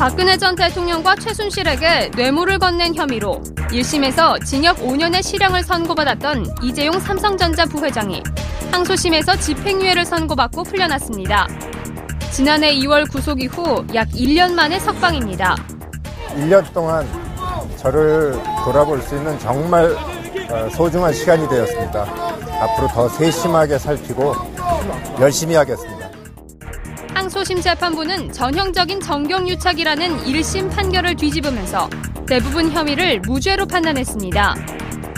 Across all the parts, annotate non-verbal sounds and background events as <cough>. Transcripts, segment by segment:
박근혜 전 대통령과 최순실에게 뇌물을 건넨 혐의로 1심에서 징역 5년의 실형을 선고받았던 이재용 삼성전자 부회장이 항소심에서 집행유예를 선고받고 풀려났습니다. 지난해 2월 구속 이후 약 1년 만에 석방입니다. 1년 동안 저를 돌아볼 수 있는 정말 어, 소중한 시간이 되었습니다. 앞으로 더 세심하게 살피고 열심히 하겠습니다. 항소심 재판부는 전형적인 정경유착이라는 1심 판결을 뒤집으면서 대부분 혐의를 무죄로 판단했습니다.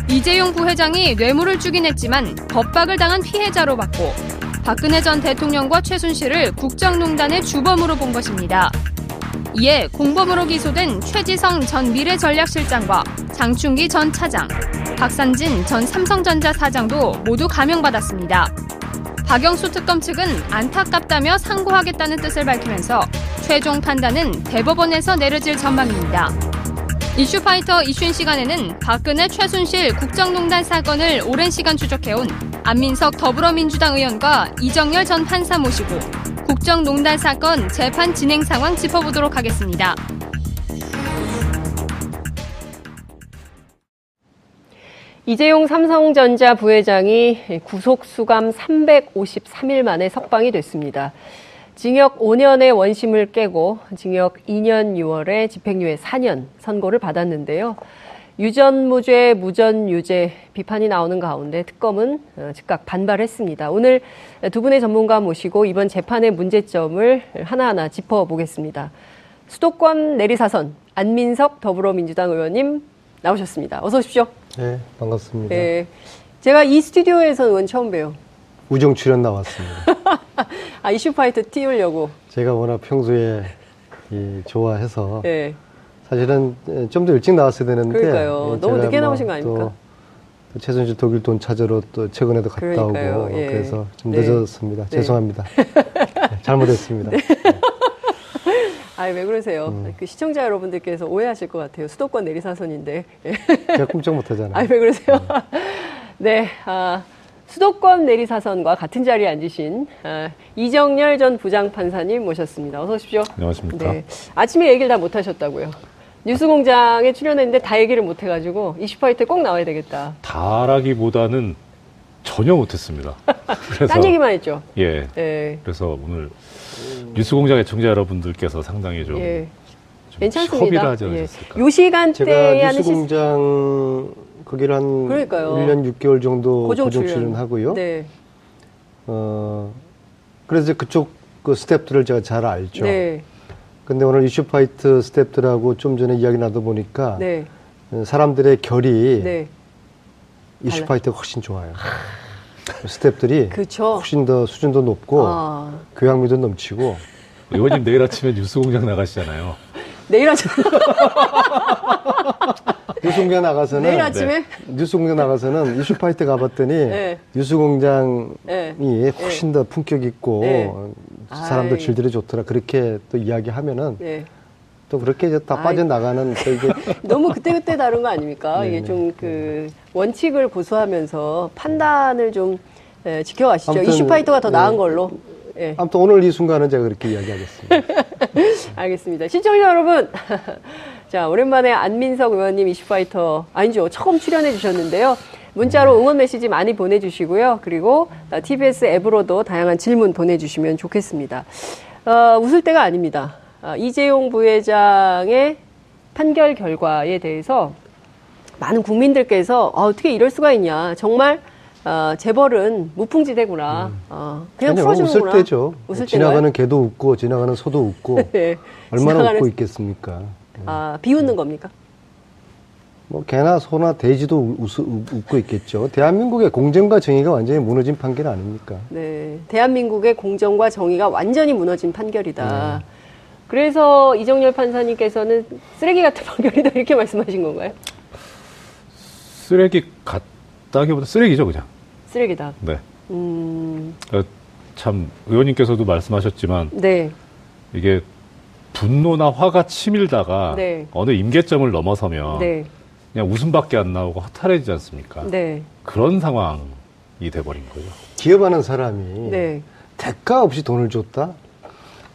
이재용 부회장이 뇌물을 주긴 했지만 법박을 당한 피해자로 봤고 박근혜 전 대통령과 최순실을 국정농단의 주범으로 본 것입니다. 이에 공범으로 기소된 최지성 전 미래전략실장과 장충기 전 차장, 박산진 전 삼성전자 사장도 모두 감형받았습니다. 박영수 특검 측은 안타깝다며 상고하겠다는 뜻을 밝히면서 최종 판단은 대법원에서 내려질 전망입니다. 이슈파이터 이슈인 시간에는 박근혜 최순실 국정농단 사건을 오랜 시간 추적해온 안민석 더불어민주당 의원과 이정열 전 판사 모시고 국정농단 사건 재판 진행 상황 짚어보도록 하겠습니다. 이재용 삼성전자 부회장이 구속 수감 353일 만에 석방이 됐습니다. 징역 5년의 원심을 깨고 징역 2년 6월에 집행유예 4년 선고를 받았는데요. 유전무죄, 무전유죄 비판이 나오는 가운데 특검은 어, 즉각 반발했습니다. 오늘 두 분의 전문가 모시고 이번 재판의 문제점을 하나하나 짚어보겠습니다. 수도권 내리사선 안민석 더불어민주당 의원님 나오셨습니다. 어서 오십시오. 네, 반갑습니다. 네. 제가 이 스튜디오에서 의원 처음 봬요. 우정 출연 나왔습니다. <laughs> 아, 이슈파이터 띄우려고. 제가 워낙 평소에 좋아해서 네. 사실은 좀 더 일찍 나왔어야 되는데 그러니까요. 예, 너무 늦게 뭐 나오신 거 아닙니까? 또 최순실 독일 돈 찾으러 또 최근에도 갔다 그러니까요. 오고 예. 그래서 좀 네. 늦었습니다. 네. 죄송합니다. <laughs> 네, 잘못했습니다. 네. 아니 왜 그러세요? 음. 그 시청자 여러분들께서 오해하실 것 같아요. 수도권 내리사선인데. <laughs> 제가 꿈쩍 못하잖아요. 아니 왜 그러세요? 음. <laughs> 네, 아, 수도권 내리사선과 같은 자리에 앉으신 아, 이정열 전 부장판사님 모셨습니다. 어서 오십시오. 안녕하십니까. 네, 아침에 얘기를 다 못하셨다고요. 뉴스공장에 출연했는데 다 얘기를 못해가지고 이슈파이트에 꼭 나와야 되겠다. 다라기보다는 전혀 못했습니다. <laughs> 그래서 딴 얘기만 했죠. 예. 예. 그래서 오늘 뉴스공장의 청자 여러분들께서 상당히 좀, 예. 좀 괜찮습니다. 하지 않으셨을까. 예. 요 시간대에 제가 뉴스공장 시... 거기를 한 그러니까요. 1년 6개월 정도 고정, 고정 출연하고요. 네. 어 그래서 그쪽 그 스탭들을 제가 잘 알죠. 네. 근데 오늘 이슈파이트 스탭들하고 좀 전에 이야기 나도 보니까 네. 사람들의 결이 네. 이슈파이트가 훨씬 좋아요. 스탭들이 그쵸? 훨씬 더 수준도 높고 아. 교양미도 넘치고 의원님 내일 아침에 뉴스공장 나가시잖아요. 내일 아침 <laughs> 뉴스공장 나가서는 내일 아침에 네. 뉴스공장 나가서는 이슈파이트 가봤더니 네. 뉴스공장이 네. 훨씬 더 품격 있고 네. 사람들 질들이 좋더라 그렇게 또 이야기하면은 네. 또 그렇게 다 빠져나가는 또 이게 <laughs> 너무 그때그때 다른 거 아닙니까? 네, 이게 네. 좀그 원칙을 고수하면서 판단을 좀 예, 지켜가시죠. 이슈파이터가 더 네. 나은 걸로. 예. 아무튼 오늘 이 순간은 제가 그렇게 이야기하겠습니다. <laughs> 알겠습니다. 시청자 여러분. <laughs> 자, 오랜만에 안민석 의원님 이슈파이터, 아니죠. 처음 출연해 주셨는데요. 문자로 응원 메시지 많이 보내주시고요. 그리고 TBS 앱으로도 다양한 질문 보내주시면 좋겠습니다. 어, 웃을 때가 아닙니다. 어, 이재용 부회장의 판결 결과에 대해서 많은 국민들께서 어, 어떻게 이럴 수가 있냐. 정말 어, 재벌은 무풍지대구나. 음. 어, 그냥 아니, 풀어주는구나. 웃을 때죠. 웃을 지나가는 개도 웃고 지나가는 소도 웃고 <laughs> 네. 얼마나 지나가는... 웃고 있겠습니까. 아, 비웃는 겁니까? 뭐 개나 소나 돼지도 웃, 웃고 있겠죠. 대한민국의 공정과 정의가 완전히 무너진 판결 아닙니까? 네, 대한민국의 공정과 정의가 완전히 무너진 판결이다. 네. 그래서 이정열 판사님께서는 쓰레기 같은 <laughs> 판결이다 이렇게 말씀하신 건가요? 쓰레기 같다기보다 쓰레기죠, 그냥. 쓰레기다. 네. 음... 어, 참 의원님께서도 말씀하셨지만 네. 이게 분노나 화가 치밀다가 네. 어느 임계점을 넘어서면 네. 그냥 웃음밖에 안 나오고 허탈해지지 않습니까? 네. 그런 상황이 돼버린 거예요. 기업하는 사람이 네. 대가 없이 돈을 줬다?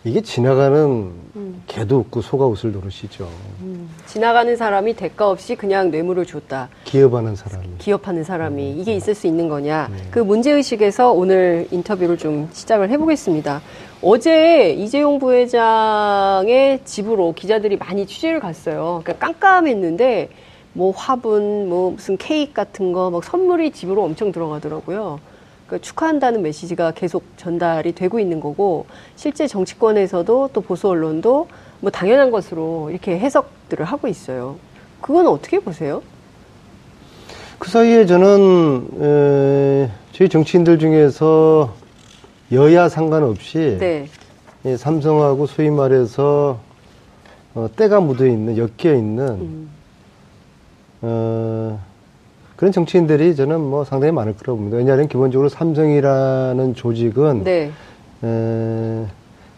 이게 지나가는 음. 개도 웃고 소가 웃을 노릇이죠. 음. 지나가는 사람이 대가 없이 그냥 뇌물을 줬다. 기업하는 사람이. 기업하는 사람이 음. 이게 있을 수 있는 거냐. 네. 그 문제의식에서 오늘 인터뷰를 좀 시작을 해보겠습니다. 어제 이재용 부회장의 집으로 기자들이 많이 취재를 갔어요. 그러니까 깜깜했는데 뭐 화분, 뭐 무슨 케이크 같은 거, 막 선물이 집으로 엄청 들어가더라고요. 그 축하한다는 메시지가 계속 전달이 되고 있는 거고 실제 정치권에서도 또 보수 언론도 뭐 당연한 것으로 이렇게 해석들을 하고 있어요. 그건 어떻게 보세요? 그 사이에 저는 에, 저희 정치인들 중에서 여야 상관없이 네. 예, 삼성하고 소위 말해서 어, 때가 묻어 있는 엮여 있는 음. 어, 그런 정치인들이 저는 뭐 상당히 많을 거라고 봅니다. 왜냐하면 기본적으로 삼성이라는 조직은 네. 에,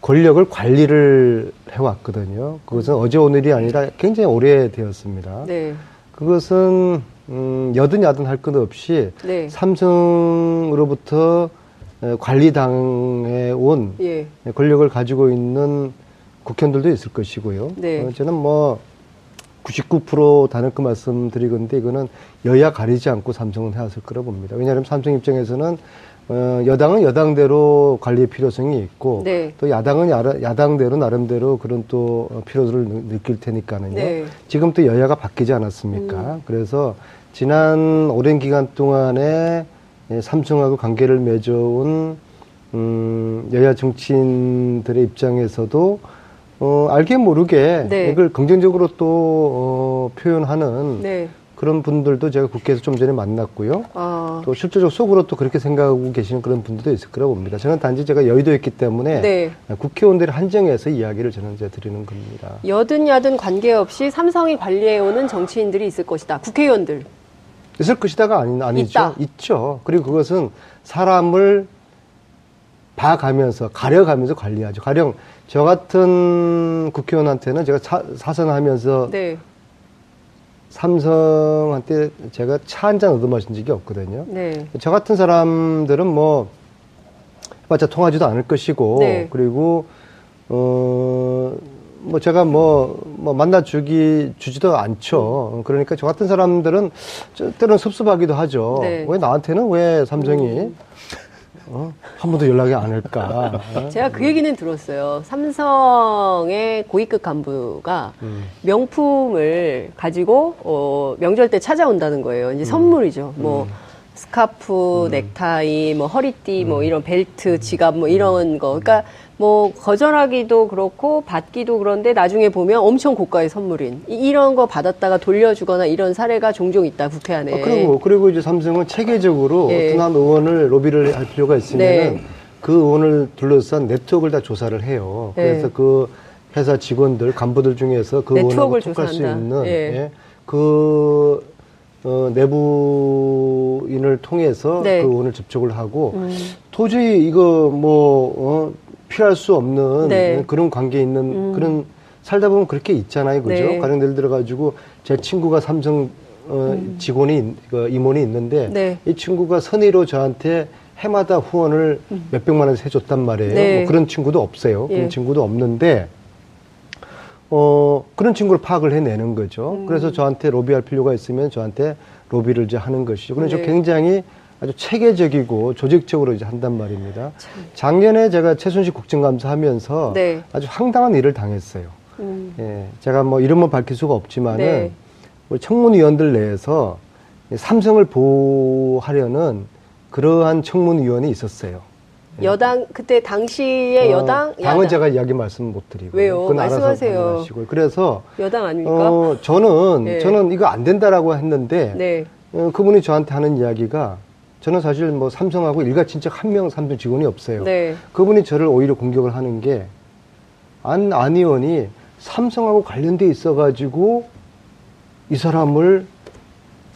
권력을 관리를 해왔거든요. 그것은 어제 오늘이 아니라 굉장히 오래되었습니다. 네. 그것은 음, 여든 야든 할 것 없이 네. 삼성으로부터 관리당에 온 예. 권력을 가지고 있는 국회의원들도 있을 것이고요. 네. 어, 저는 뭐 99% 단언그 말씀드리건데 이거는 여야 가리지 않고 삼성은 해왔을 거라 봅니다. 왜냐하면 삼성 입장에서는 어, 여당은 여당대로 관리의 필요성이 있고 네. 또 야당은 야당대로 나름대로 그런 또 필요를 느낄 테니까는요. 네. 지금 또 여야가 바뀌지 않았습니까? 음. 그래서 지난 오랜 기간 동안에 삼성하고 관계를 맺어온 음, 여야 정치인들의 입장에서도 어, 알게 모르게 네. 이걸 긍정적으로 또 어, 표현하는 네. 그런 분들도 제가 국회에서 좀 전에 만났고요. 아. 또 실제적으로 속으로 또 그렇게 생각하고 계시는 그런 분들도 있을 거라고 봅니다. 저는 단지 제가 여의도에 있기 때문에 네. 국회의원들이 한정해서 이야기를 저는 이제 드리는 겁니다. 여든 야든 관계없이 삼성이 관리해오는 정치인들이 있을 것이다. 국회의원들. 있을 것이다가 아니, 아니죠. 있다. 있죠. 그리고 그것은 사람을 봐가면서 가려가면서 관리하죠. 가령 저 같은 국회의원한테는 제가 사, 사선하면서 네. 삼성한테 제가 차 한 잔 얻어 마신 적이 없거든요. 네. 저 같은 사람들은 뭐 맞아 통하지도 않을 것이고 네. 그리고 어. 뭐 제가 뭐, 뭐 만나 주기, 주지도 않죠. 그러니까 저 같은 사람들은 때로는 섭섭하기도 하죠. 네. 왜 나한테는 왜 삼성이 음. 어? 한 번도 연락이 안 할까? <laughs> 제가 그 얘기는 들었어요. 삼성의 고위급 간부가 음. 명품을 가지고 어, 명절 때 찾아온다는 거예요. 이제 음. 선물이죠. 뭐 음. 스카프, 음. 넥타이, 뭐 허리띠, 뭐 음. 이런 벨트, 지갑, 뭐 이런 거. 그러니까 뭐 거절하기도 그렇고 받기도 그런데 나중에 보면 엄청 고가의 선물인 이런 거 받았다가 돌려주거나 이런 사례가 종종 있다 국회 안에. 아, 그리고 그리고 이제 삼성은 체계적으로 예. 어떤 한 의원을 로비를 할 필요가 있으면 네. 그 의원을 둘러싼 네트워크를 다 조사를 해요. 네. 그래서 그 회사 직원들 간부들 중에서 그 의원하고 톡할 수 있는 예. 예. 그 어, 내부인을 통해서 네. 그 의원을 접촉을 하고 음. 도저히 이거 뭐 어, 피할 수 없는 네. 그런 관계에 있는 음. 그런 살다 보면 그렇게 있잖아요, 그죠? 네. 가령 예를 들어 가지고 제 친구가 삼성 어, 음. 직원이 그 임원이 있는데 네. 이 친구가 선의로 저한테 해마다 후원을 음. 몇 백만 원씩 해줬단 말이에요. 네. 뭐 그런 친구도 없어요. 예. 그런 친구도 없는데 어 그런 친구를 파악을 해내는 거죠. 음. 그래서 저한테 로비할 필요가 있으면 저한테 로비를 이제 하는 것이죠. 그래서 네. 굉장히 아주 체계적이고 조직적으로 이제 한단 말입니다. 참. 작년에 제가 최순실 국정감사 하면서 네. 아주 황당한 일을 당했어요. 음. 예, 제가 뭐 이름은 밝힐 수가 없지만은 네. 우리 청문위원들 내에서 삼성을 보호하려는 그러한 청문위원이 있었어요. 예. 여당 그때 당시에 어, 여당 당은 야당. 제가 이야기 말씀 못 드리고 왜요? 말씀하세요. 그래서 여당 아닙니까? 어, 저는 네. 저는 이거 안 된다라고 했는데 네. 어, 그분이 저한테 하는 이야기가 저는 사실 뭐 삼성하고 일가친척 한 명 삼성 직원이 없어요. 네. 그분이 저를 오히려 공격을 하는 게 안, 안 의원이 삼성하고 관련돼 있어가지고 이 사람을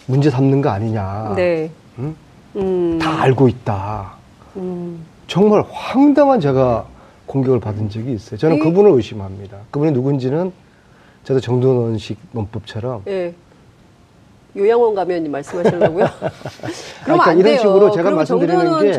문제 삼는 거 아니냐. 네. 응? 음. 다 알고 있다. 음. 정말 황당한 제가 공격을 받은 적이 있어요. 저는 이... 그분을 의심합니다. 그분이 누군지는 저도 정동원식 논법처럼 네. 요양원 가면 말씀하시려고요? <laughs> <laughs> 그럼 그러니까 이런 돼요. 식으로 제가 말씀드리는 게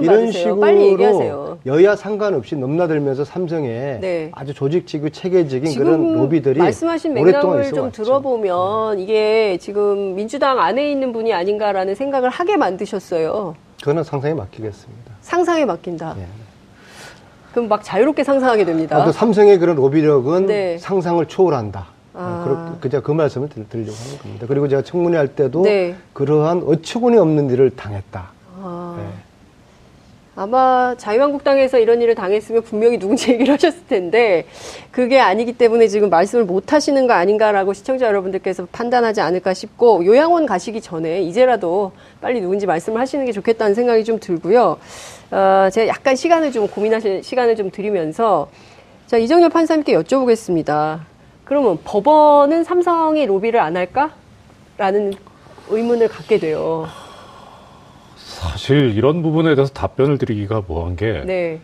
이런 식으로 빨리 얘기하세요. 여야 상관없이 넘나들면서 삼성에 네. 아주 조직지구 체계적인 그런 로비들이 말씀하신 맥락을 좀 들어보면 이게 지금 민주당 안에 있는 분이 아닌가라는 생각을 하게 만드셨어요. 그거는 상상에 맡기겠습니다. 상상에 맡긴다. 네. 그럼 막 자유롭게 상상하게 됩니다. 아, 삼성의 그런 로비력은 네. 상상을 초월한다. 아. 그렇게 그냥 그 말씀을 드 리려고 하는 겁니다. 그리고 제가 청문회 할 때도 네. 그러한 어처구니 없는 일을 당했다. 아. 네. 아마 자유한국당에서 이런 일을 당했으면 분명히 누군지 <laughs> 얘기를 하셨을 텐데 그게 아니기 때문에 지금 말씀을 못 하시는 거 아닌가라고 시청자 여러분들께서 판단하지 않을까 싶고 요양원 가시기 전에 이제라도 빨리 누군지 말씀을 하시는 게 좋겠다는 생각이 좀 들고요. 어, 제가 약간 시간을 좀 고민하실 시간을 좀 드리면서 자 이정열 판사님께 여쭤보겠습니다. 그러면 법원은 삼성이 로비를 안 할까? 라는 의문을 갖게 돼요. 사실 이런 부분에 대해서 답변을 드리기가 뭐한 게 네.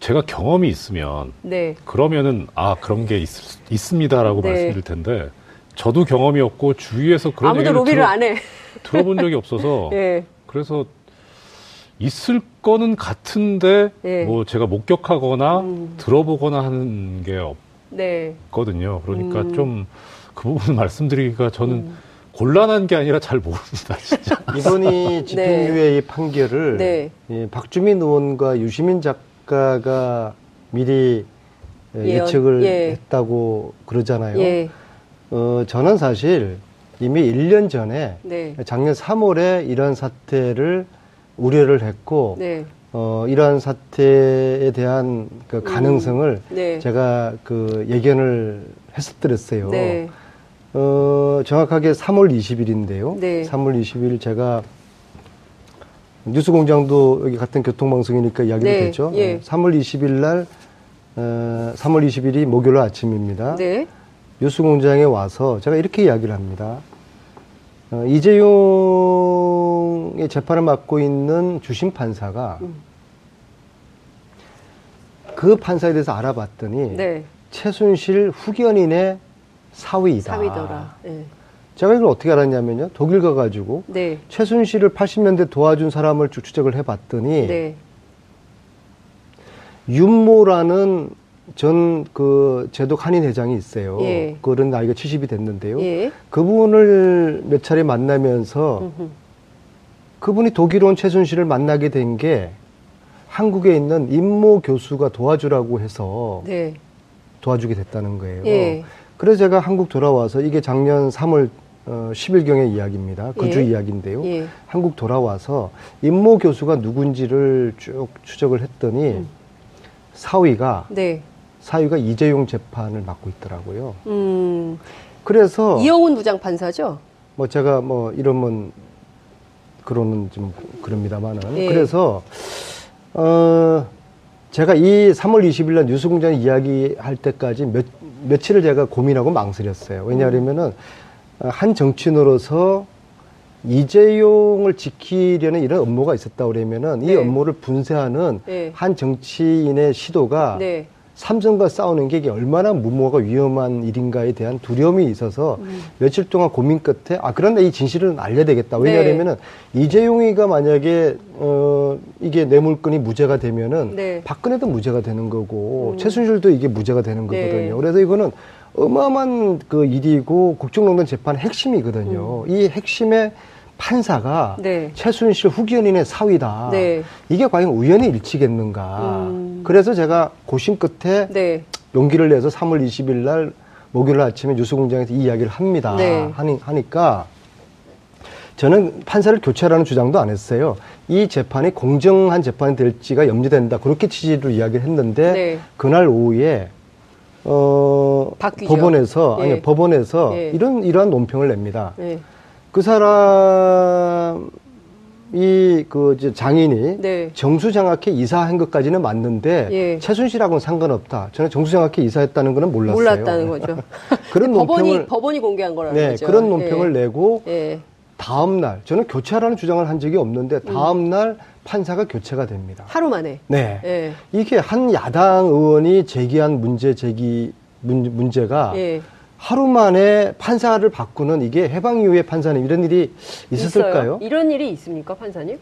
제가 경험이 있으면 네. 그러면은 아 그런 게 있, 있습니다라고 네. 말씀드릴 텐데 저도 경험이 없고 주위에서 그런 아무도 로비를 들어, 안 해. 들어본 적이 없어서 <laughs> 네. 그래서 있을 거는 같은데 네. 뭐 제가 목격하거나 음. 들어보거나 하는 게 네. 없거든요. 그러니까 음. 좀그 부분 <laughs> 말씀드리기가 저는 음. 곤란한 게 아니라 잘 모릅니다, 진짜. <laughs> 이번이 집행유예 네. 판결을 네. 예, 박주민 의원과 유시민 작가가 미리 예언. 예측을 예. 했다고 그러잖아요. 예. 어, 저는 사실 이미 1년 전에 네. 작년 3월에 이런 사태를 우려를 했고 네. 어, 이러한 사태에 대한 그 음. 가능성을 음. 네. 제가 그 예견을 했었더랬어요. 네. 어, 정확하게 3월 20일인데요. 네. 3월 20일 제가 뉴스공장도 여기 같은 교통방송이니까 이야기도 네. 되죠. 예. 3월 20일 날, 어, 3월 20일이 목요일 아침입니다. 네. 뉴스공장에 와서 제가 이렇게 이야기를 합니다. 어, 이재용의 재판을 맡고 있는 주심 판사가 음. 그 판사에 대해서 알아봤더니 네. 최순실 후견인의 사위이다. 사위더라. 네. 제가 이걸 어떻게 알았냐면요. 독일 가가지고 네. 최순실을 80년대 도와준 사람을 쭉 추적을 해봤더니 네. 윤모라는 전 그 제독 한인 회장이 있어요. 예. 그런 나이가 70이 됐는데요. 예. 그분을 몇 차례 만나면서 음흠. 그분이 독일 온 최순실을 만나게 된 게 한국에 있는 임모 교수가 도와주라고 해서 네. 도와주게 됐다는 거예요. 예. 그래서 제가 한국 돌아와서 이게 작년 3월 어, 10일경의 이야기입니다. 그주 예. 이야기인데요. 예. 한국 돌아와서 임모 교수가 누군지를 쭉 추적을 했더니 음. 사위가 네. 사위가 이재용 재판을 맡고 있더라고요. 음. 그래서 이영훈 부장 판사죠. 뭐 제가 뭐 이러면 그러는 좀 그럽니다만은 예. 그래서 어 제가 이 3월 20일 날 뉴스공장 이야기할 때까지 몇 며칠을 제가 고민하고 망설였어요. 왜냐하면은 한 정치인으로서 이재용을 지키려는 이런 업무가 있었다 그러면은 네. 이 업무를 분쇄하는 네. 한 정치인의 시도가 네. 삼성과 싸우는 게 이게 얼마나 무모하고 위험한 일인가에 대한 두려움이 있어서 음. 며칠 동안 고민 끝에 아 그런데 이 진실은 알려야 되겠다 왜냐하면은 네. 이재용이가 만약에 어 이게 뇌물건이 무죄가 되면은 네. 박근혜도 무죄가 되는 거고 음. 최순실도 이게 무죄가 되는 네. 거거든요 그래서 이거는 어마어마한 그 일이고 국정농단 재판의 핵심이거든요 음. 이 핵심의 판사가 네. 최순실 후견인의 사위다. 네. 이게 과연 우연의 일치겠는가. 음. 그래서 제가 고심 끝에 네. 용기를 내서 3월 20일 날 목요일 아침에 뉴스공장에서 이 이야기를 합니다. 네. 하니, 하니까 저는 판사를 교체하라는 주장도 안 했어요. 이 재판이 공정한 재판이 될지가 염려된다. 그렇게 취지로 이야기를 했는데 네. 그날 오후에 어 바뀌죠. 법원에서 예. 아니 법원에서 예. 이런 이러한 논평을 냅니다. 예. 그 사람이 그 장인이 네. 정수장학회 이사한 것까지는 맞는데 예. 최순실하고는 상관없다. 저는 정수장학회 이사했다는 거는 몰랐어요. 몰랐다는 거죠. <laughs> 그런 <laughs> 법원이 논평을 법원이 공개한 거라는 네, 거죠. 그런 논평을 예. 내고 예. 다음 날 저는 교체하라는 주장을 한 적이 없는데 다음 음. 날 판사가 교체가 됩니다. 하루 만에. 네. 예. 이게 한 야당 의원이 제기한 문제 제기 문, 문제가 예. 하루 만에 판사를 바꾸는 이게 해방 이후의 판사님 이런 일이 있었을까요? 있어요. 이런 일이 있습니까, 판사님?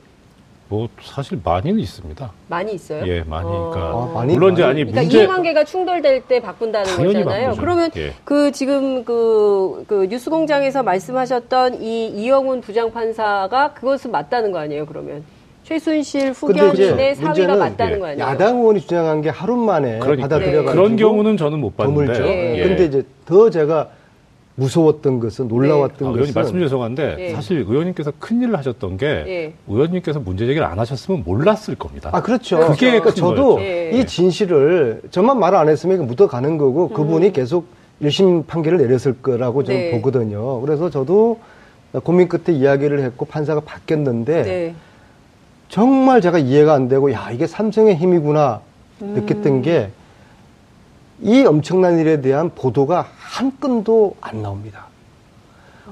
뭐 사실 많이는 있습니다. 많이 있어요? 예, 많이. 어. 그러니까 아, 많이, 물론 이제 아니 그러니까 문제 이해관계가 충돌될 때 바꾼다는 거잖아요. 바꾸죠. 그러면 예. 그 지금 그, 그 뉴스공장에서 말씀하셨던 이 이영훈 부장판사가 그것은 맞다는 거 아니에요? 그러면 최순실 후견인의 사위가 맞다는 예. 거 아니에요? 야당 의원이 주장한 게 하루 만에 그러니까. 받아들여가지고 네. 그런 경우는 저는 못 봤는데. 예. 예. 근데 이제 더 제가 무서웠던 것은 놀라웠던 네. 아, 것은 말씀 죄송한데 예. 사실 의원님께서 큰 일을 하셨던 게 예. 의원님께서 문제 제기를 안 하셨으면 몰랐을 겁니다. 아 그렇죠. 그게 그러니까 저도 예. 이 진실을 저만 말 안 했으면 묻어가는 거고 음. 그분이 계속 1심 판결을 내렸을 거라고 저는 네. 보거든요. 그래서 저도 고민 끝에 이야기를 했고 판사가 바뀌었는데 네. 정말 제가 이해가 안 되고 야 이게 삼성의 힘이구나 느꼈던 음. 게이 엄청난 일에 대한 보도가 한 건도 안 나옵니다.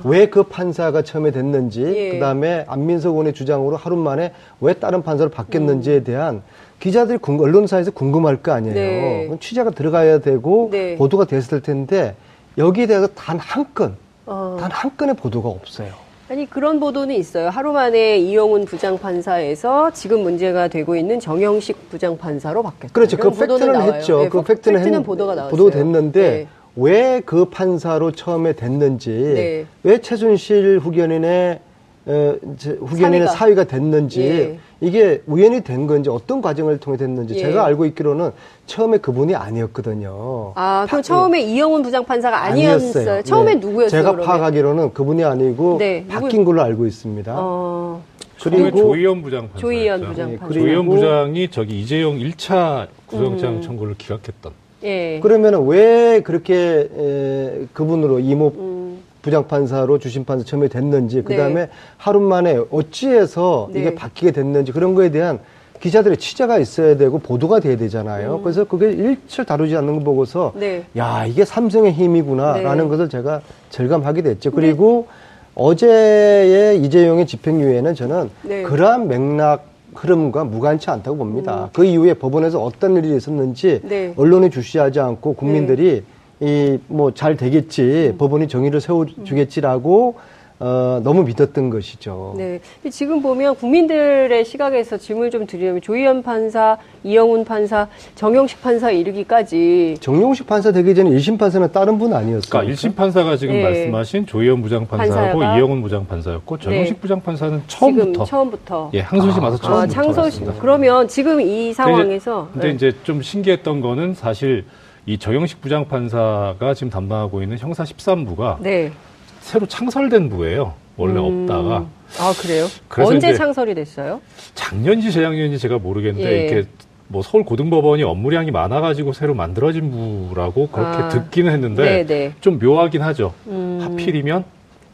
왜 그 판사가 처음에 됐는지, 예. 그 다음에 안민석 의원의 주장으로 하루 만에 왜 다른 판사로 바뀌었는지에 음. 대한 기자들이 언론사에서 궁금할 거 아니에요. 네. 취재가 들어가야 되고 네. 보도가 됐을 텐데 여기에 대해서 단 한 건, 어. 단한 건의 보도가 없어요. 아니 그런 보도는 있어요. 하루 만에 이용훈 부장판사에서 지금 문제가 되고 있는 정영식 부장판사로 바뀌었다. 그렇죠. 그 팩트는 나와요. 했죠. 네, 그 팩트는, 팩트는 했, 보도가 나왔어요. 보도가 됐는데 네. 왜그 판사로 처음에 됐는지, 네. 왜 최순실 후견인의 어, 후견인의 사위가, 사위가 됐는지 예. 이게 우연히 된 건지 어떤 과정을 통해 됐는지 예. 제가 알고 있기로는 처음에 그분이 아니었거든요. 아, 그럼 처음에 예. 이영훈 부장판사가 아니었어요. 아니었어요. 처음에 네. 누구였어요? 제가 그러면? 파악하기로는 그분이 아니고 네. 바뀐 걸로 알고 있습니다. 어... 그리고 조희연 부장판사. 조희연 부장판사. 네, 조희연 부장이 저기 이재용 1차 구속영장 음. 청구를 기각했던. 예. 그러면 왜 그렇게 에, 그분으로 이모 음. 부장판사로 주심판사 처음에 됐는지 그 다음에 네. 하루 만에 어찌해서 네. 이게 바뀌게 됐는지 그런 거에 대한 기자들의 취재가 있어야 되고 보도가 돼야 되잖아요. 음. 그래서 그게 일철 다루지 않는 거 보고서 네. 야 이게 삼성의 힘이구나라는 네. 것을 제가 절감하게 됐죠. 그리고 어제의 이재용의 집행유예는 저는 네. 그러한 맥락 흐름과 무관치 않다고 봅니다. 음. 그 이후에 법원에서 어떤 일이 있었는지 네. 언론에 주시하지 않고 국민들이 네. 이 뭐 잘 되겠지 음. 법원이 정의를 세워주겠지라고 어, 너무 믿었던 것이죠. 네. 지금 보면 국민들의 시각에서 질문을 좀 드리면 조희연 판사, 이영훈 판사, 정용식 판사 이르기까지. 정용식 판사 되기 전에 1심 판사는 다른 분 아니었어요? 그러니까 1심 판사가 지금 네. 말씀하신 조희연 부장판사하고. 이영훈 부장판사였고 정용식 네. 부장판사는 처음부터. 지금 처음부터. 예, 항소심 와서 아, 처음부터. 아, 창소심. 그러면 지금 이 상황에서. 근데, 이제, 근데 네. 이제 좀 신기했던 거는 사실 이 정영식 부장판사가 지금 담당하고 있는 형사 13부가 네. 새로 창설된 부예요. 원래 음. 없다가. 아 그래요? 언제 창설이 됐어요? 작년지 재작년지 제가 모르겠는데 예. 이렇게 뭐 서울 고등법원이 업무량이 많아가지고 새로 만들어진 부라고 그렇게 아. 듣기는 했는데 네네. 네. 좀 묘하긴 하죠. 음. 하필이면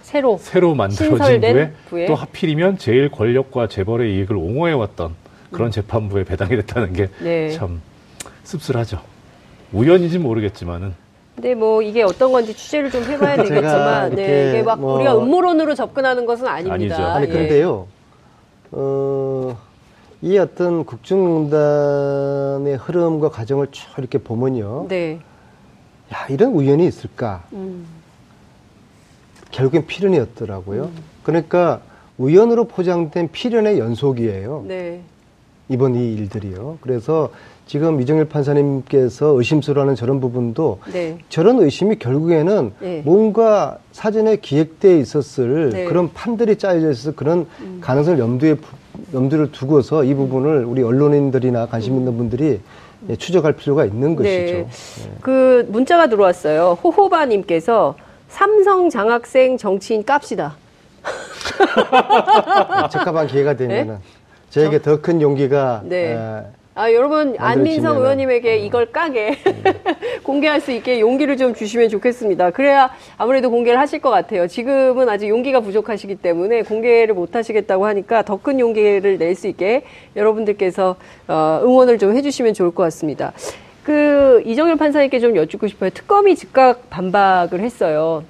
새로 새로 만들어진 부에, 부에, 또 하필이면 제일 권력과 재벌의 이익을 옹호해왔던 그런 음. 재판부에 배당이 됐다는 게참 네. 씁쓸하죠. 우연인지 모르겠지만은. 근데 뭐 이게 어떤 건지 취재를 좀 해봐야 <laughs> 되겠지만, 네, 이게 막 뭐 우리가 음모론으로 접근하는 것은 아닙니다. 아니죠. 아니 그런데요, 예. 어, 이 어떤 국정농단의 흐름과 과정을 쭉 이렇게 보면요, 네. 야 이런 우연이 있을까? 음. 결국엔 필연이었더라고요. 음. 그러니까 우연으로 포장된 필연의 연속이에요. 네. 이번 이 일들이요. 그래서 지금 이정일 판사님께서 의심스러워하는 저런 부분도 네. 저런 의심이 결국에는 네. 뭔가 사전에 기획돼 있었을 네. 그런 판들이 짜여져 있어서 그런 음. 가능성을 염두에 염두를 두고서 이 부분을 우리 언론인들이나 관심 있는 음. 분들이 음. 추적할 필요가 있는 네. 것이죠. 네. 그 문자가 들어왔어요. 호호바님께서 삼성 장학생 정치인 깝시다. <laughs> 적합한 기회가 되면은 네? 저에게 더 큰 용기가 네. 아, 여러분, 안민석 의원님에게 어. 이걸 까게 <laughs> 공개할 수 있게 용기를 좀 주시면 좋겠습니다. 그래야 아무래도 공개를 하실 것 같아요. 지금은 아직 용기가 부족하시기 때문에 공개를 못 하시겠다고 하니까 더 큰 용기를 낼 수 있게 여러분들께서 어, 응원을 좀 해주시면 좋을 것 같습니다. 그 이정현 판사님께 좀 여쭙고 싶어요. 특검이 즉각 반박을 했어요.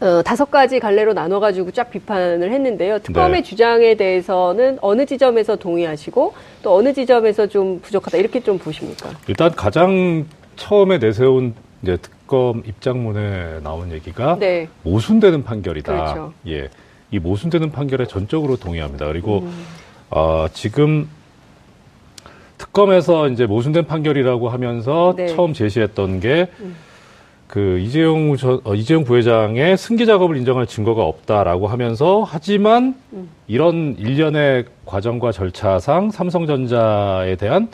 어, 다섯 가지 갈래로 나눠가지고 쫙 비판을 했는데요. 특검의 네. 주장에 대해서는 어느 지점에서 동의하시고 또 어느 지점에서 좀 부족하다 이렇게 좀 보십니까? 일단 가장 처음에 내세운 이제 특검 입장문에 나온 얘기가 네. 모순되는 판결이다. 그렇죠. 예. 이 모순되는 판결에 전적으로 동의합니다. 그리고 음. 어, 지금 특검에서 이제 모순된 판결이라고 하면서 네. 처음 제시했던 게 음. 그 이재용 저, 어, 이재용 부회장의 승계 작업을 인정할 증거가 없다라고 하면서 하지만 음. 이런 일련의 과정과 절차상 삼성전자에 대한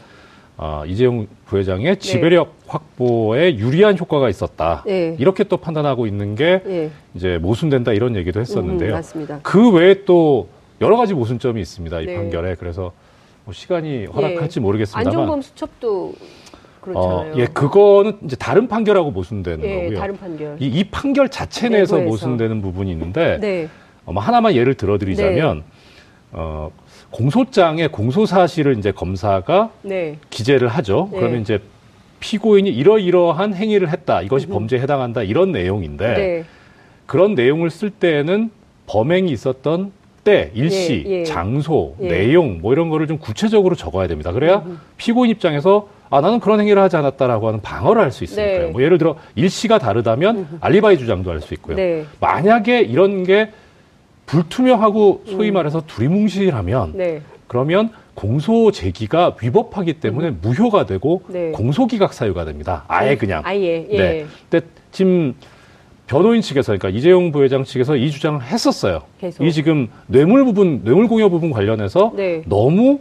어, 이재용 부회장의 네. 지배력 네. 확보에 유리한 효과가 있었다. 네. 이렇게 또 판단하고 있는 게 네. 이제 모순된다 이런 얘기도 했었는데요. 음, 그 외에 또 여러 가지 모순점이 있습니다. 이 네. 판결에. 그래서 뭐 시간이 허락할지 예. 모르겠습니다만. 안종범 수첩도 그렇잖아요. 어, 예, 그거는 이제 다른 판결하고 모순되는 예, 거고요. 다른 판결. 이, 이 판결 자체 내에서 모순되는 부분이 있는데 <laughs> 네. 어, 뭐 하나만 예를 들어드리자면 네. 어, 공소장에 공소 사실을 이제 검사가 네. 기재를 하죠. 네. 그러면 이제 피고인이 이러이러한 행위를 했다. 이것이 범죄에 해당한다. 이런 내용인데 네. 그런 내용을 쓸 때에는 범행이 있었던 때, 일시, 예, 예. 장소, 예. 내용 뭐 이런 거를 좀 구체적으로 적어야 됩니다. 그래야 음. 피고인 입장에서 아 나는 그런 행위를 하지 않았다라고 하는 방어를 할 수 있으니까요. 네. 뭐 예를 들어 일시가 다르다면 음. 알리바이 주장도 할 수 있고요. 네. 만약에 이런 게 불투명하고 소위 음. 말해서 두리뭉실하면 네. 그러면 공소 제기가 위법하기 때문에 음. 무효가 되고 네. 공소기각 사유가 됩니다. 아예 네. 그냥. 아예. 예. 네. 근데 지금 변호인 측에서 그러니까 이재용 부회장 측에서 이 주장을 했었어요. 계속. 이 지금 뇌물 부분, 뇌물 공여 부분 관련해서 네. 너무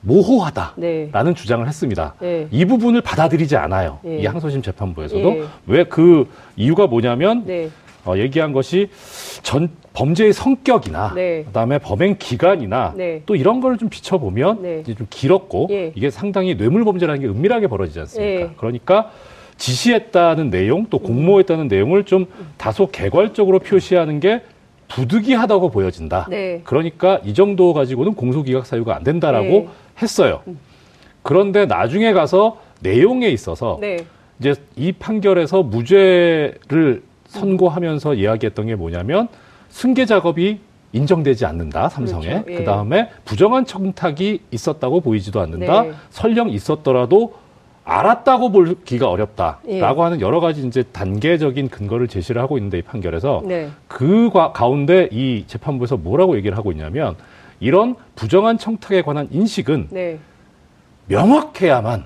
모호하다라는 네. 주장을 했습니다. 네. 이 부분을 받아들이지 않아요. 네. 이 항소심 재판부에서도 예. 왜그 이유가 뭐냐면 네. 어, 얘기한 것이 전 범죄의 성격이나 네. 그다음에 범행 기간이나 네. 또 이런 걸좀 비춰보면 네. 이제 좀 길었고 예. 이게 상당히 뇌물 범죄라는 게 은밀하게 벌어지지 않습니까? 예. 그러니까 지시했다는 내용 또 공모했다는 내용을 좀 다소 개괄적으로 표시하는 게 부득이하다고 보여진다. 네. 그러니까 이 정도 가지고는 공소기각 사유가 안 된다라고 네. 했어요. 그런데 나중에 가서 내용에 있어서 네. 이제 이 판결에서 무죄를 선고하면서 이야기했던 게 뭐냐면 승계 작업이 인정되지 않는다 삼성에 그렇죠. 예. 그 다음에 부정한 청탁이 있었다고 보이지도 않는다 네. 설령 있었더라도 알았다고 볼기가 어렵다라고 예. 하는 여러 가지 이제 단계적인 근거를 제시를 하고 있는데 이 판결에서 네. 그 가운데 이 재판부에서 뭐라고 얘기를 하고 있냐면 이런 부정한 청탁에 관한 인식은 네. 명확해야만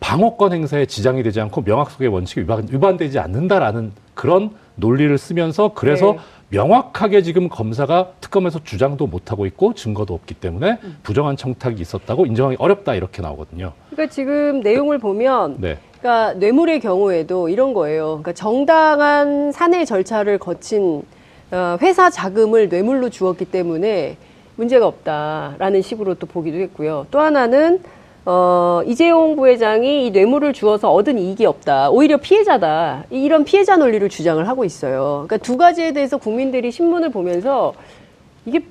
방어권 행사에 지장이 되지 않고 명확 속의 원칙이 위반, 위반되지 않는다라는 그런 논리를 쓰면서 그래서 네. 명확하게 지금 검사가 특검에서 주장도 못하고 있고 증거도 없기 때문에 음. 부정한 청탁이 있었다고 인정하기 어렵다 이렇게 나오거든요. 그러니까 지금 내용을 보면 네. 그러니까 뇌물의 경우에도 이런 거예요. 그러니까 정당한 사내 절차를 거친 어, 회사 자금을 뇌물로 주었기 때문에 문제가 없다라는 식으로 또 보기도 했고요. 또 하나는 어, 이재용 부회장이 이 뇌물을 주어서 얻은 이익이 없다. 오히려 피해자다. 이런 피해자 논리를 주장을 하고 있어요. 그러니까 두 가지에 대해서 국민들이 신문을 보면서 이게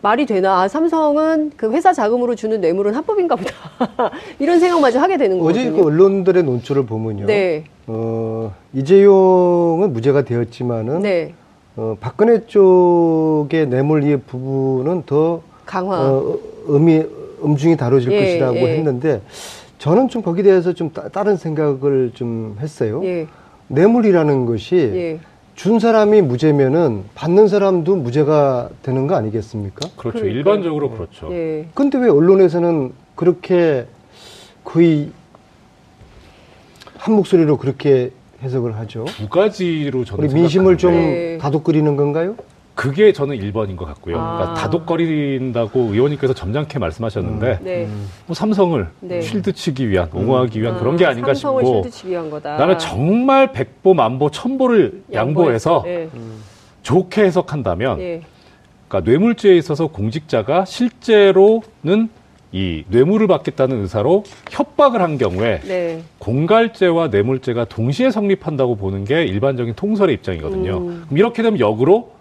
말이 되나? 아, 삼성은 그 회사 자금으로 주는 뇌물은 합법인가 보다. <laughs> 이런 생각마저 하게 되는 거죠. 어제 그 언론들의 논조를 보면요. 네. 어, 이재용은 무죄가 되었지만은 네. 어, 박근혜 쪽의 뇌물 이 부분은 더 강화. 어, 의미 엄중히 다뤄질 예, 것이라고 예. 했는데 저는 좀 거기에 대해서 좀 따, 른 생각을 좀 했어요. 예. 뇌물이라는 것이 예. 준 사람이 무죄면은 받는 사람도 무죄가 되는 거 아니겠습니까? 그렇죠. 그러니까. 일반적으로 그렇죠. 예. 근데 왜 언론에서는 그렇게 거의 한 목소리로 그렇게 해석을 하죠? 두 가지로 저는 우리 민심을 좀 네. 다독거리는 건가요? 그게 저는 1번인 것 같고요. 아. 그러니까 다독거린다고 의원님께서 점잖게 말씀하셨는데 음. 네. 뭐 삼성을 네. 쉴드 치기 위한, 음. 옹호하기 위한 아. 그런 게 아닌가 싶고 쉴드 치기 위한 거다. 나는 정말 백보, 만보, 천보를 양보해서 네. 좋게 해석한다면 네. 그러니까 뇌물죄에 있어서 공직자가 실제로는 이 뇌물을 받겠다는 의사로 협박을 한 경우에 네. 공갈죄와 뇌물죄가 동시에 성립한다고 보는 게 일반적인 통설의 입장이거든요. 음. 그럼 이렇게 되면 역으로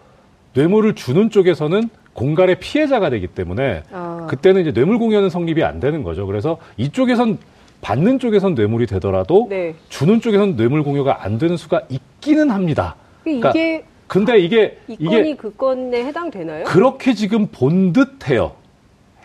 뇌물을 주는 쪽에서는 공갈의 피해자가 되기 때문에 아. 그때는 이제 뇌물 공여는 성립이 안 되는 거죠. 그래서 이쪽에선 받는 쪽에선 뇌물이 되더라도 네. 주는 쪽에선 뇌물 공여가 안 되는 수가 있기는 합니다. 그러니까 이게 근데 이게 이 건이 그 건에 해당되나요? 그렇게 지금 본 듯해요.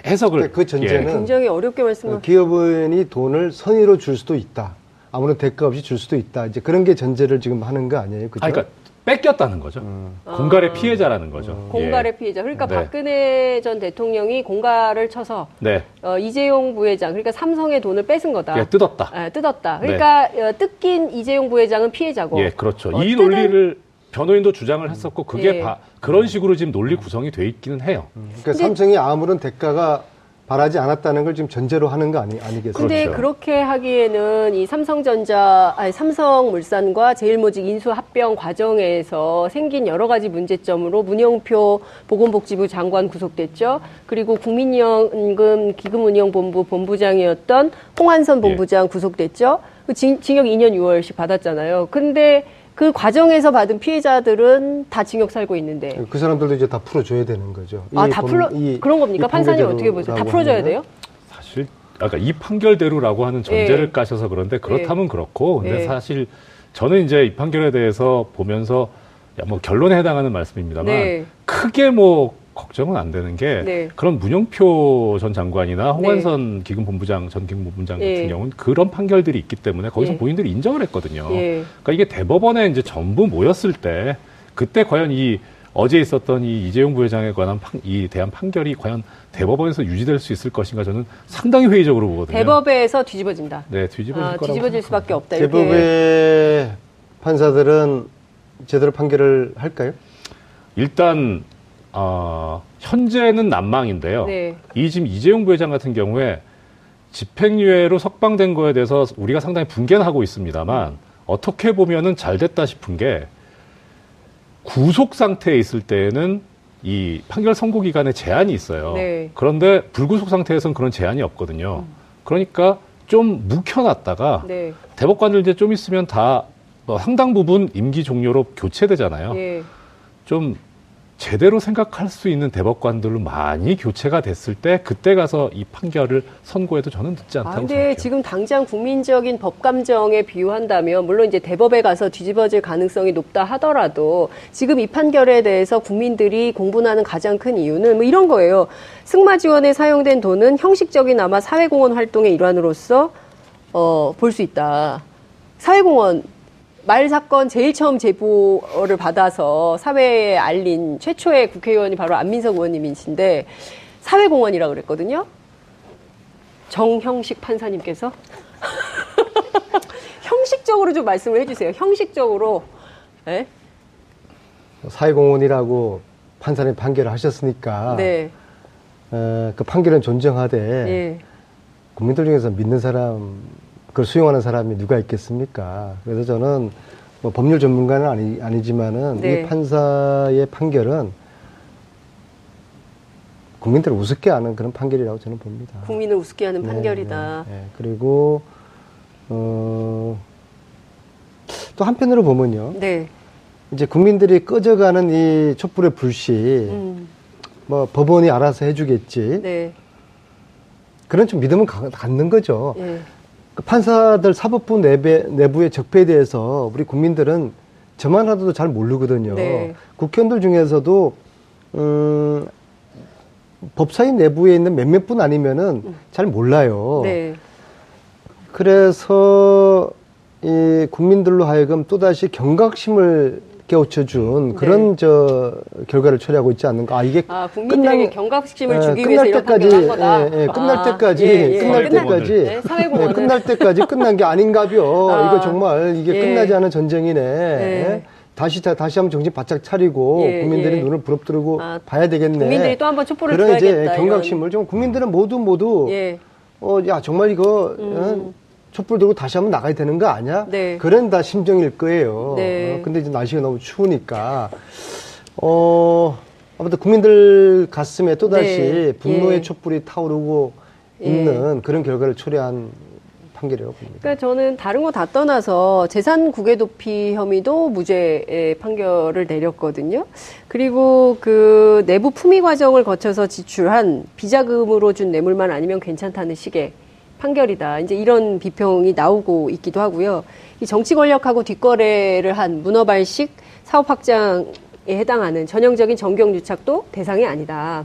해석을 그 전제는 예. 굉장히 어렵게 말씀하 기업인이 돈을 선의로 줄 수도 있다. 아무런 대가 없이 줄 수도 있다. 이제 그런 게 전제를 지금 하는 거 아니에요? 그죠? 아, 그러니까 뺏겼다는 거죠. 음. 공갈의 아. 피해자라는 거죠. 음. 공갈의 예. 피해자. 그러니까 네. 박근혜 전 대통령이 공갈을 쳐서 네. 어, 이재용 부회장, 그러니까 삼성의 돈을 뺏은 거다. 예, 뜯었다. 예, 뜯었다. 그러니까 네. 어, 뜯긴 이재용 부회장은 피해자고. 예, 그렇죠. 어, 이 논리를 변호인도 주장을 했었고 그게 예. 바, 그런 식으로 지금 논리 구성이 돼 있기는 해요. 음. 그러니까 삼성이 아무런 대가가 바라지 않았다는 걸 지금 전제로 하는 거 아니, 아니겠어요? 근데 그렇죠. 그렇게 하기에는 이 삼성전자, 아니, 삼성물산과 제일모직 인수 합병 과정에서 생긴 여러 가지 문제점으로 문영표 보건복지부 장관 구속됐죠. 그리고 국민연금 기금운용본부 본부장이었던 홍한선 본부장 예. 구속됐죠. 그 징, 징역 2년 6월씩 받았잖아요. 근데 그 과정에서 받은 피해자들은 다 징역 살고 있는데 그 사람들도 이제 다 풀어줘야 되는 거죠. 아, 다 풀어 그런 겁니까? 판사님 어떻게 보세요? 다 풀어줘야 돼요? 사실 아까 이 판결대로라고 하는 전제를 예. 까셔서 그런데 그렇다면 예. 그렇고 근데 예. 사실 저는 이제 이 판결에 대해서 보면서 뭐 결론에 해당하는 말씀입니다만 네. 크게 뭐 걱정은 안 되는 게 네. 그런 문영표 전 장관이나 홍완선 네. 기금본부장 전 기금본부장 같은 예. 경우는 그런 판결들이 있기 때문에 거기서 예. 본인들이 인정을 했거든요. 예. 그러니까 이게 대법원에 이제 전부 모였을 때 그때 과연 이 어제 있었던 이 이재용 부회장에 관한 판, 이 대한 판결이 과연 대법원에서 유지될 수 있을 것인가 저는 상당히 회의적으로 보거든요. 대법에서 뒤집어진다. 네, 뒤집어질 아, 거라고 뒤집어질 수밖에 없다. 대법의 판사들은 제대로 판결을 할까요? 일단 어, 현재는 난망인데요. 네. 이 지금 이재용 부회장 같은 경우에 집행유예로 석방된 거에 대해서 우리가 상당히 붕괴는 하고 있습니다만 어떻게 보면은 잘 됐다 싶은 게 구속 상태에 있을 때에는 이 판결 선고 기간에 제한이 있어요. 네. 그런데 불구속 상태에서는 그런 제한이 없거든요. 음. 그러니까 좀 묵혀놨다가 네. 대법관들 이제 좀 있으면 다뭐 상당 부분 임기 종료로 교체되잖아요. 네. 좀 제대로 생각할 수 있는 대법관들로 많이 교체가 됐을 때 그때 가서 이 판결을 선고해도 저는 늦지 않다고 아, 근데 생각해요. 지금 당장 국민적인 법 감정에 비유한다면 물론 이제 대법에 가서 뒤집어질 가능성이 높다 하더라도 지금 이 판결에 대해서 국민들이 공분하는 가장 큰 이유는 뭐 이런 거예요. 승마 지원에 사용된 돈은 형식적인 아마 사회공헌 활동의 일환으로서 어, 볼 수 있다. 사회공헌 말 사건 제일 처음 제보를 받아서 사회에 알린 최초의 국회의원이 바로 안민석 의원님이신데 사회공헌이라고 그랬거든요. 정형식 판사님께서 <laughs> 형식적으로 좀 말씀을 해주세요. 형식적으로. 네? 사회공헌이라고 판사님 판결을 하셨으니까 네. 어, 그 판결은 존중하되 네. 국민들 중에서 믿는 사람 그걸 수용하는 사람이 누가 있겠습니까? 그래서 저는 뭐 법률 전문가는 아니, 아니지만은 네. 이 판사의 판결은 국민들을 우습게 하는 그런 판결이라고 저는 봅니다. 국민을 우습게 하는 네, 판결이다. 네, 네. 그리고 어, 또 한편으로 보면요. 네. 이제 국민들이 꺼져가는 이 촛불의 불씨, 음. 뭐 법원이 알아서 해주겠지. 네. 그런 좀 믿음은 갖는 거죠. 예. 그 판사들 사법부 내배, 내부의 적폐에 대해서 우리 국민들은 저만 하도 잘 모르거든요. 네. 국회의원들 중에서도 음, 법사위 내부에 있는 몇몇 분 아니면은 잘 몰라요. 네. 그래서 이 국민들로 하여금 또다시 경각심을 깨우쳐준 네. 그런 저 결과를 처리하고 있지 않는가. 아 이게 아, 국민들에게 경각심을 예, 주기 위해서 이런 때까지 한 거다. 예, 예, 끝날 아, 때까지 예, 예. 끝날 때까지 네, 예, 끝날 때까지 끝난 게 아닌가벼. 아, 이거 정말 이게 예. 끝나지 않은 전쟁이네. 예. 다시 다시 한번 정신 바짝 차리고 예, 국민들이 예. 눈을 부릅뜨고 아, 봐야 되겠네. 국민들이 또 한번 촛불을 그런 이제 경각심을 이런. 좀 국민들은 모두 모두 예. 어야 정말 이거 음. 어, 촛불 들고 다시 한번 나가야 되는 거 아니야? 네. 그런 다 심정일 거예요. 네. 어, 근데 이제 날씨가 너무 추우니까, 어, 아무튼 국민들 가슴에 또다시 네. 분노의 예. 촛불이 타오르고 예. 있는 그런 결과를 초래한 판결이라고 봅니다. 그러니까 저는 다른 거 다 떠나서 재산 국외 도피 혐의도 무죄의 판결을 내렸거든요. 그리고 그 내부 품위 과정을 거쳐서 지출한 비자금으로 준 뇌물만 아니면 괜찮다는 식의 판결이다. 이제 이런 비평이 나오고 있기도 하고요. 이 정치 권력하고 뒷거래를 한 문어발식 사업 확장에 해당하는 전형적인 정경 유착도 대상이 아니다.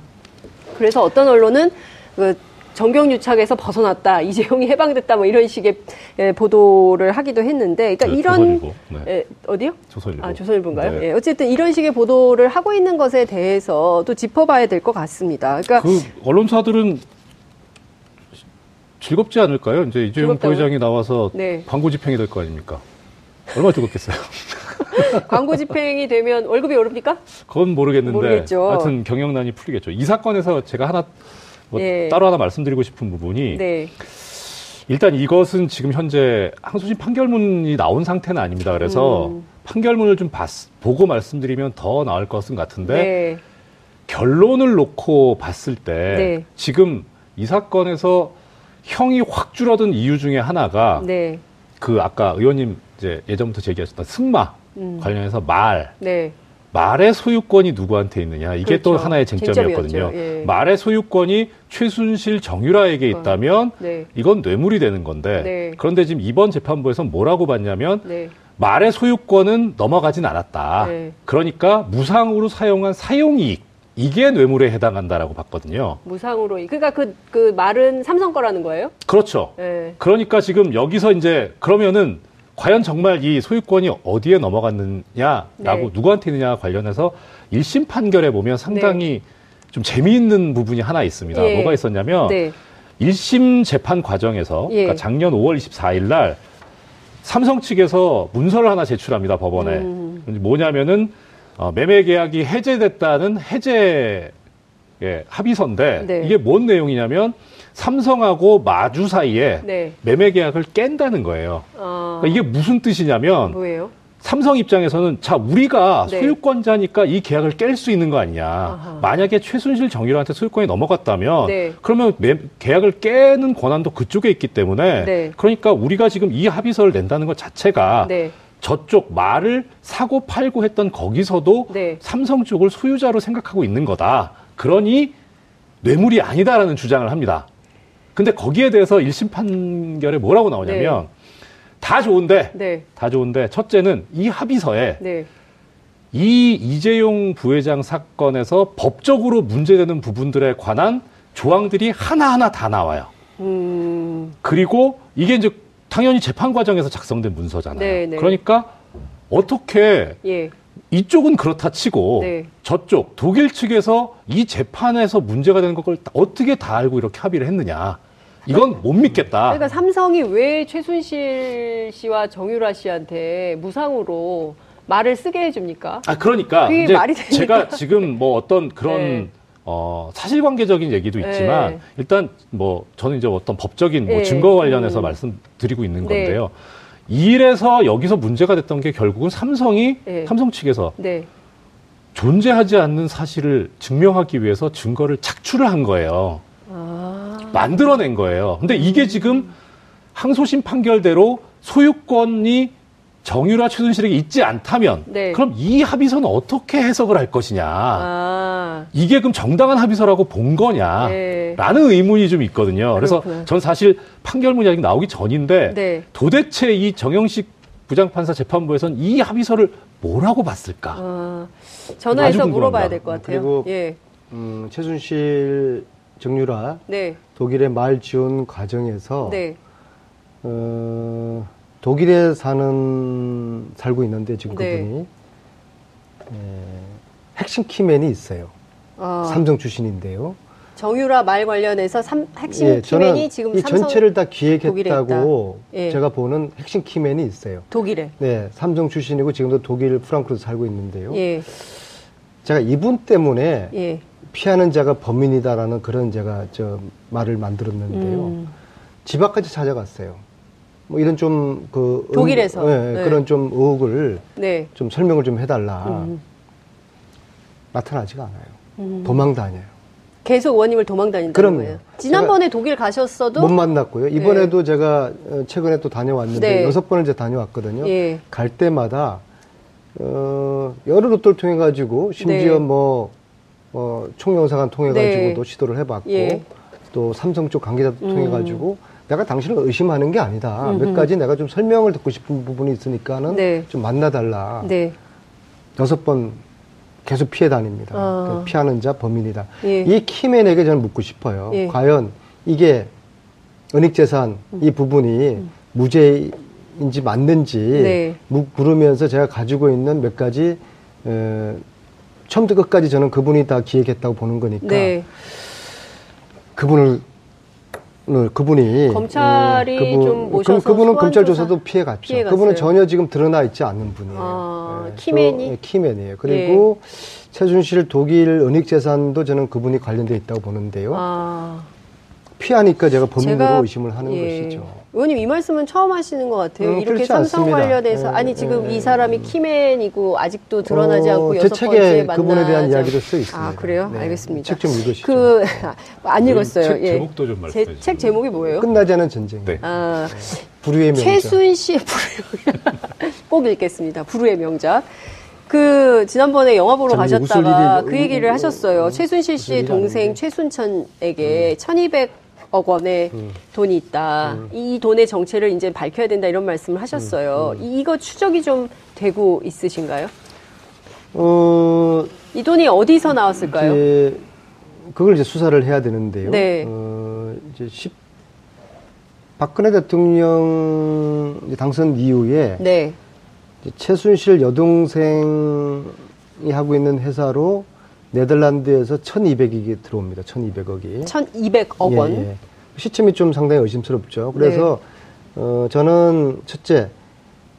그래서 어떤 언론은 그 정경 유착에서 벗어났다, <laughs> 이재용이 해방됐다, 뭐 이런 식의 예, 보도를 하기도 했는데, 그러니까 네, 이런 네. 예, 어디요? 조선일보. 아 조선일보인가요? 네. 예, 어쨌든 이런 식의 보도를 하고 있는 것에 대해서 또 짚어봐야 될 것 같습니다. 그러니까 그 언론사들은 즐겁지 않을까요? 이제 이재용 부회장이 나와서 네. 광고 집행이 될 거 아닙니까? 얼마나 즐겁겠어요. <laughs> 광고 집행이 되면 월급이 오릅니까? 그건 모르겠는데 모르겠죠. 하여튼 경영난이 풀리겠죠. 이 사건에서 제가 하나 뭐 네. 따로 하나 말씀드리고 싶은 부분이 네. 일단 이것은 지금 현재 항소심 판결문이 나온 상태는 아닙니다. 그래서 음. 판결문을 좀 봤, 보고 말씀드리면 더 나을 것은 같은데 네. 결론을 놓고 봤을 때 네. 지금 이 사건에서 형이 확 줄어든 이유 중에 하나가 네. 그 아까 의원님 이제 예전부터 제기하셨던 승마 음. 관련해서 말 네. 말의 소유권이 누구한테 있느냐 이게 그렇죠. 또 하나의 쟁점이었거든요. 예. 말의 소유권이 최순실 정유라에게 어. 있다면 네. 이건 뇌물이 되는 건데 네. 그런데 지금 이번 재판부에서 뭐라고 봤냐면 네. 말의 소유권은 넘어가진 않았다. 네. 그러니까 무상으로 사용한 사용이익 이게 뇌물에 해당한다라고 봤거든요. 무상으로 그러니까 그, 그 말은 삼성 거라는 거예요? 그렇죠. 네. 그러니까 지금 여기서 이제 그러면은 과연 정말 이 소유권이 어디에 넘어갔느냐라고 네. 누구한테 있느냐 관련해서 1심 판결에 보면 상당히 네. 좀 재미있는 부분이 하나 있습니다. 예. 뭐가 있었냐면 네. 1심 재판 과정에서 예. 그러니까 작년 5월 24일 날 삼성 측에서 문서를 하나 제출합니다 법원에 음. 뭐냐면은 어, 매매 계약이 해제됐다는 해제 예, 합의서인데 네. 이게 뭔 내용이냐면 삼성하고 마주 사이에 네. 매매 계약을 깬다는 거예요. 어... 그러니까 이게 무슨 뜻이냐면 뭐예요? 삼성 입장에서는 자 우리가 네. 소유권자니까 이 계약을 깰 수 있는 거 아니냐. 아하. 만약에 최순실 정유라한테 소유권이 넘어갔다면 네. 그러면 매, 계약을 깨는 권한도 그쪽에 있기 때문에 네. 그러니까 우리가 지금 이 합의서를 낸다는 것 자체가 네. 저쪽 말을 사고 팔고 했던 거기서도 네. 삼성 쪽을 소유자로 생각하고 있는 거다. 그러니 뇌물이 아니다라는 주장을 합니다. 근데 거기에 대해서 1심 판결에 뭐라고 나오냐면 네. 다 좋은데 네. 다 좋은데 첫째는 이 합의서에 네. 이 이재용 부회장 사건에서 법적으로 문제되는 부분들에 관한 조항들이 하나하나 다 나와요. 음... 그리고 이게 이제 당연히 재판 과정에서 작성된 문서잖아요. 네, 네. 그러니까 어떻게 예. 이쪽은 그렇다 치고 네. 저쪽 독일 측에서 이 재판에서 문제가 되는 걸 어떻게 다 알고 이렇게 합의를 했느냐. 이건 못 믿겠다. 그러니까 삼성이 왜 최순실 씨와 정유라 씨한테 무상으로 말을 쓰게 해줍니까? 아 그러니까 이제 말이 제가 지금 뭐 어떤 그런 네. 어, 사실관계적인 얘기도 있지만 네. 일단 뭐 저는 이제 어떤 법적인 뭐 네. 증거 관련해서 음. 말씀드리고 있는 네. 건데요. 이래서 여기서 문제가 됐던 게 결국은 삼성이 네. 삼성 측에서 네. 존재하지 않는 사실을 증명하기 위해서 증거를 착출을 한 거예요. 아. 만들어낸 거예요. 근데 이게 지금 항소심 판결대로 소유권이 정유라 최순실에게 있지 않다면 네. 그럼 이 합의서는 어떻게 해석을 할 것이냐 아. 이게 그럼 정당한 합의서라고 본 거냐 네. 라는 의문이 좀 있거든요 그래서 그렇구나. 전 사실 판결문이 아직 나오기 전인데 네. 도대체 이 정영식 부장판사 재판부에서는 이 합의서를 뭐라고 봤을까 아. 전화해서 물어봐야 될 것 같아요 그리고 예. 음, 최순실 정유라 네. 독일의 말 지원 과정에서 네. 어, 독일에 사는 살고 있는데 지금 네. 그분이 에, 핵심 키맨이 있어요. 아. 삼성 출신인데요. 정유라 말 관련해서 삼, 핵심 예, 키맨이 지금 이 전체를 다 기획했다고 예. 제가 보는 핵심 키맨이 있어요. 독일에. 네, 삼성 출신이고 지금도 독일 프랑크푸르트 살고 있는데요. 예. 제가 이분 때문에 예. 피하는 자가 범인이다라는 그런 제가 저 말을 만들었는데요. 음. 집 앞까지 찾아갔어요. 뭐 이런 좀 그 독일에서 네, 네. 그런 좀 의혹을 네. 좀 설명을 좀 해달라. 음. 나타나지가 않아요. 음. 도망 다녀요. 계속 원님을 도망 다닌다는 거예요. 지난번에 독일 가셨어도 못 만났고요. 이번에도 네. 제가 어, 최근에 또 다녀왔는데 네. 여섯 번을 이제 다녀왔거든요. 예. 갈 때마다 어, 여러 루트를 통해 가지고 심지어 네. 뭐 어, 총영사관 통해 가지고도 시도를 해봤고 예. 또 삼성 쪽 관계자 도 통해 가지고 음. 내가 당신을 의심하는 게 아니다. 음흠. 몇 가지 내가 좀 설명을 듣고 싶은 부분이 있으니까는 네. 좀 만나달라. 네. 여섯 번 계속 피해 다닙니다. 아. 피하는 자 범인이다. 예. 이 키맨에게 저는 묻고 싶어요. 예. 과연 이게 은닉재산 음. 이 부분이 음. 무죄인지 맞는지 네. 물으면서 제가 가지고 있는 몇 가지 에, 처음부터 끝까지 저는 그분이 다 기획했다고 보는 거니까 네. 그분을 그분이 검찰이 음, 그분, 좀 모셔서 그, 그분은 검찰 조사도 피해 갔죠. 피해 그분은 전혀 지금 드러나 있지 않는 분이에요. 아, 네. 키맨이 네, 키맨이에요. 그리고 예. 최순실 독일 은닉 재산도 저는 그분이 관련돼 있다고 보는데요. 아. 피하니까 제가 범인으로 제가, 의심을 하는 예. 것이죠. 의원님 이 말씀은 처음 하시는 것 같아요. 음, 이렇게 삼성 않습니다. 관련해서 네, 아니 지금 네, 이 사람이 키맨이고 아직도 드러나지 어, 않고 여섯 번째 만나. 그분에 대한 이야기도 써 있습니다. 아 그래요? 네. 알겠습니다. 책 좀 읽으시죠. <laughs> 그 안 읽었어요. 책 예. 제목도 좀 말씀해 주세요. 책 제목이 뭐예요? 끝나지 않은 전쟁. 네. 아, 불후의 명작. 최순실 불후의 <laughs> 꼭 읽겠습니다. 불후의 명작. 그 지난번에 영화 보러 가셨다가 그 얘기를 하셨어요. 최순실 씨 동생 최순천에게 음. 1200 억 원의 음. 돈이 있다. 음. 이 돈의 정체를 이제 밝혀야 된다 이런 말씀을 하셨어요. 음. 음. 이거 추적이 좀 되고 있으신가요? 어, 이 돈이 어디서 나왔을까요? 이제 그걸 이제 수사를 해야 되는데요. 네. 어, 이제 10, 박근혜 대통령 당선 이후에 네. 최순실 여동생이 하고 있는 회사로 네덜란드에서 1200억이 들어옵니다. 1200억이. 1200억 원? 예, 예. 시점이 좀 상당히 의심스럽죠. 그래서 네. 어, 저는 첫째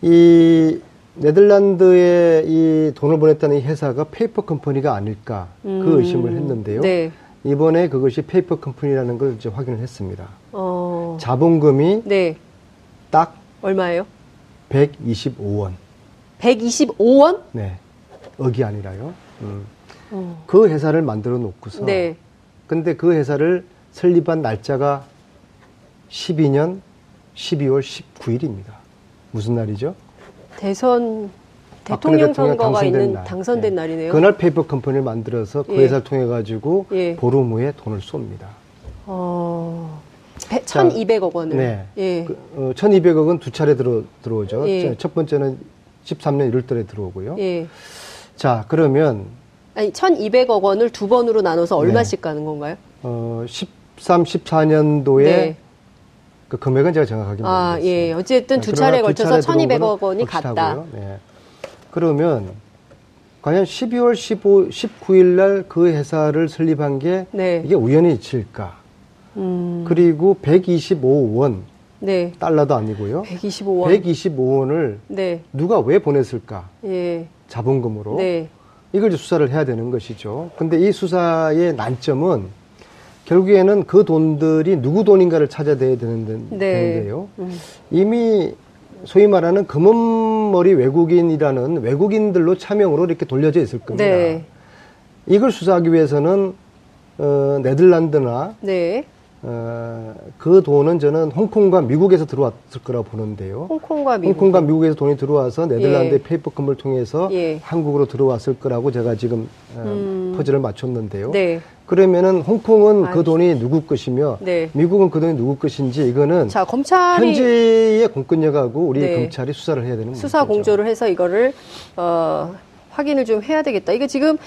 이 네덜란드에 이 돈을 보냈다는 이 회사가 페이퍼 컴퍼니가 아닐까 그 음. 그 의심을 했는데요. 네. 이번에 그것이 페이퍼 컴퍼니라는 걸 이제 확인을 했습니다. 어. 자본금이 네. 딱 얼마예요? 125원. 125원? 네. 억이 아니라요. 음. 어. 그 회사를 만들어 놓고서. 네. 근데 그 회사를 설립한 날짜가 12년 12월 19일입니다. 무슨 날이죠? 대선 대통령 선거가 있는 날. 당선된 네. 날이네요. 그날 페이퍼 컴퍼니를 만들어서 그 예. 회사를 통해 가지고 예. 보름 후에 돈을 쏩니다. 어... 1,200억 원을. 네. 예. 그, 어, 1,200억은 두 차례 들어 들어오죠. 예. 첫 번째는 13년 1월달에 들어오고요. 예. 자, 그러면 아니 1,200억 원을 두 번으로 나눠서 얼마씩 네. 가는 건가요? 어, 13, 14년도에 네. 그 금액은 제가 정확하게 아, 모르겠어요. 예. 어쨌든 두 차례에 걸쳐서 1,200억 원이 갔다. 네. 그러면 과연 12월 15, 19일 날 그 회사를 설립한 게 네. 이게 우연히 있을까? 음. 그리고 125원 네. 달러도 아니고요. 125원. 125원을 네. 누가 왜 보냈을까? 예. 자본금으로. 네. 이걸 수사를 해야 되는 것이죠. 근데 이 수사의 난점은 결국에는 그 돈들이 누구 돈인가를 찾아야 되는, 네. 데요 음. 이미 소위 말하는 금은머리 외국인이라는 외국인들로 차명으로 이렇게 돌려져 있을 겁니다. 네. 이걸 수사하기 위해서는 어, 네덜란드나 네. 어, 그 돈은 저는 홍콩과 미국에서 들어왔을 거라고 보는데요. 홍콩과 미국. 홍콩과 미국에서 돈이 들어와서 네덜란드의 예. 페이퍼컴을 통해서 예. 한국으로 들어왔을 거라고 제가 지금 어, 음. 퍼즐을 맞췄는데요. 네. 그러면은 홍콩은 그 돈이 누구 것이며 네. 미국은 그 돈이 누구 것인지 이거는 자, 검찰이 현지의 공권력하고 우리 네. 검찰이 수사를 해야 되는 수사 문제죠. 공조를 해서 이거를 어, 확인을 좀 해야 되겠다. 이게 지금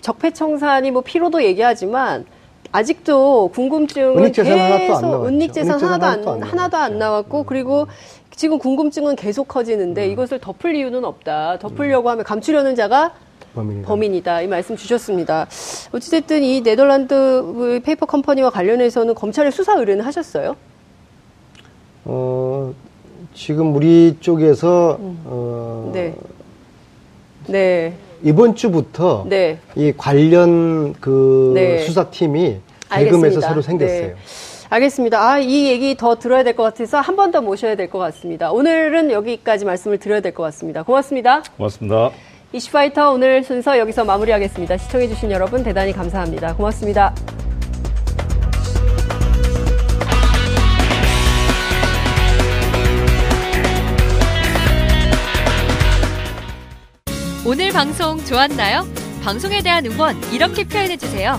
적폐청산이 뭐 피로도 얘기하지만 아직도 궁금증은 계속 은닉재산 하나도 안, 하나도 안, 하나도 안 나왔고 음. 그리고 지금 궁금증은 계속 커지는데 음. 이것을 덮을 이유는 없다. 덮으려고 하면 감추려는 자가 범인이다. 범인이다. 이 말씀 주셨습니다. 어찌됐든 이 네덜란드 페이퍼 컴퍼니와 관련해서는 검찰에 수사 의뢰는 하셨어요? 어, 지금 우리 쪽에서 음. 어, 네. 네. 이번 주부터 네. 이 관련 그 네. 수사팀이 대금에서 새로 생겼어요. 네. 알겠습니다. 아, 이 얘기 더 들어야 될 것 같아서 한 번 더 모셔야 될 것 같습니다. 오늘은 여기까지 말씀을 드려야 될 것 같습니다. 고맙습니다. 고맙습니다. 이슈파이터 오늘 순서 여기서 마무리하겠습니다. 시청해주신 여러분 대단히 감사합니다. 고맙습니다. 오늘 방송 좋았나요? 방송에 대한 응원 이렇게 표현해주세요.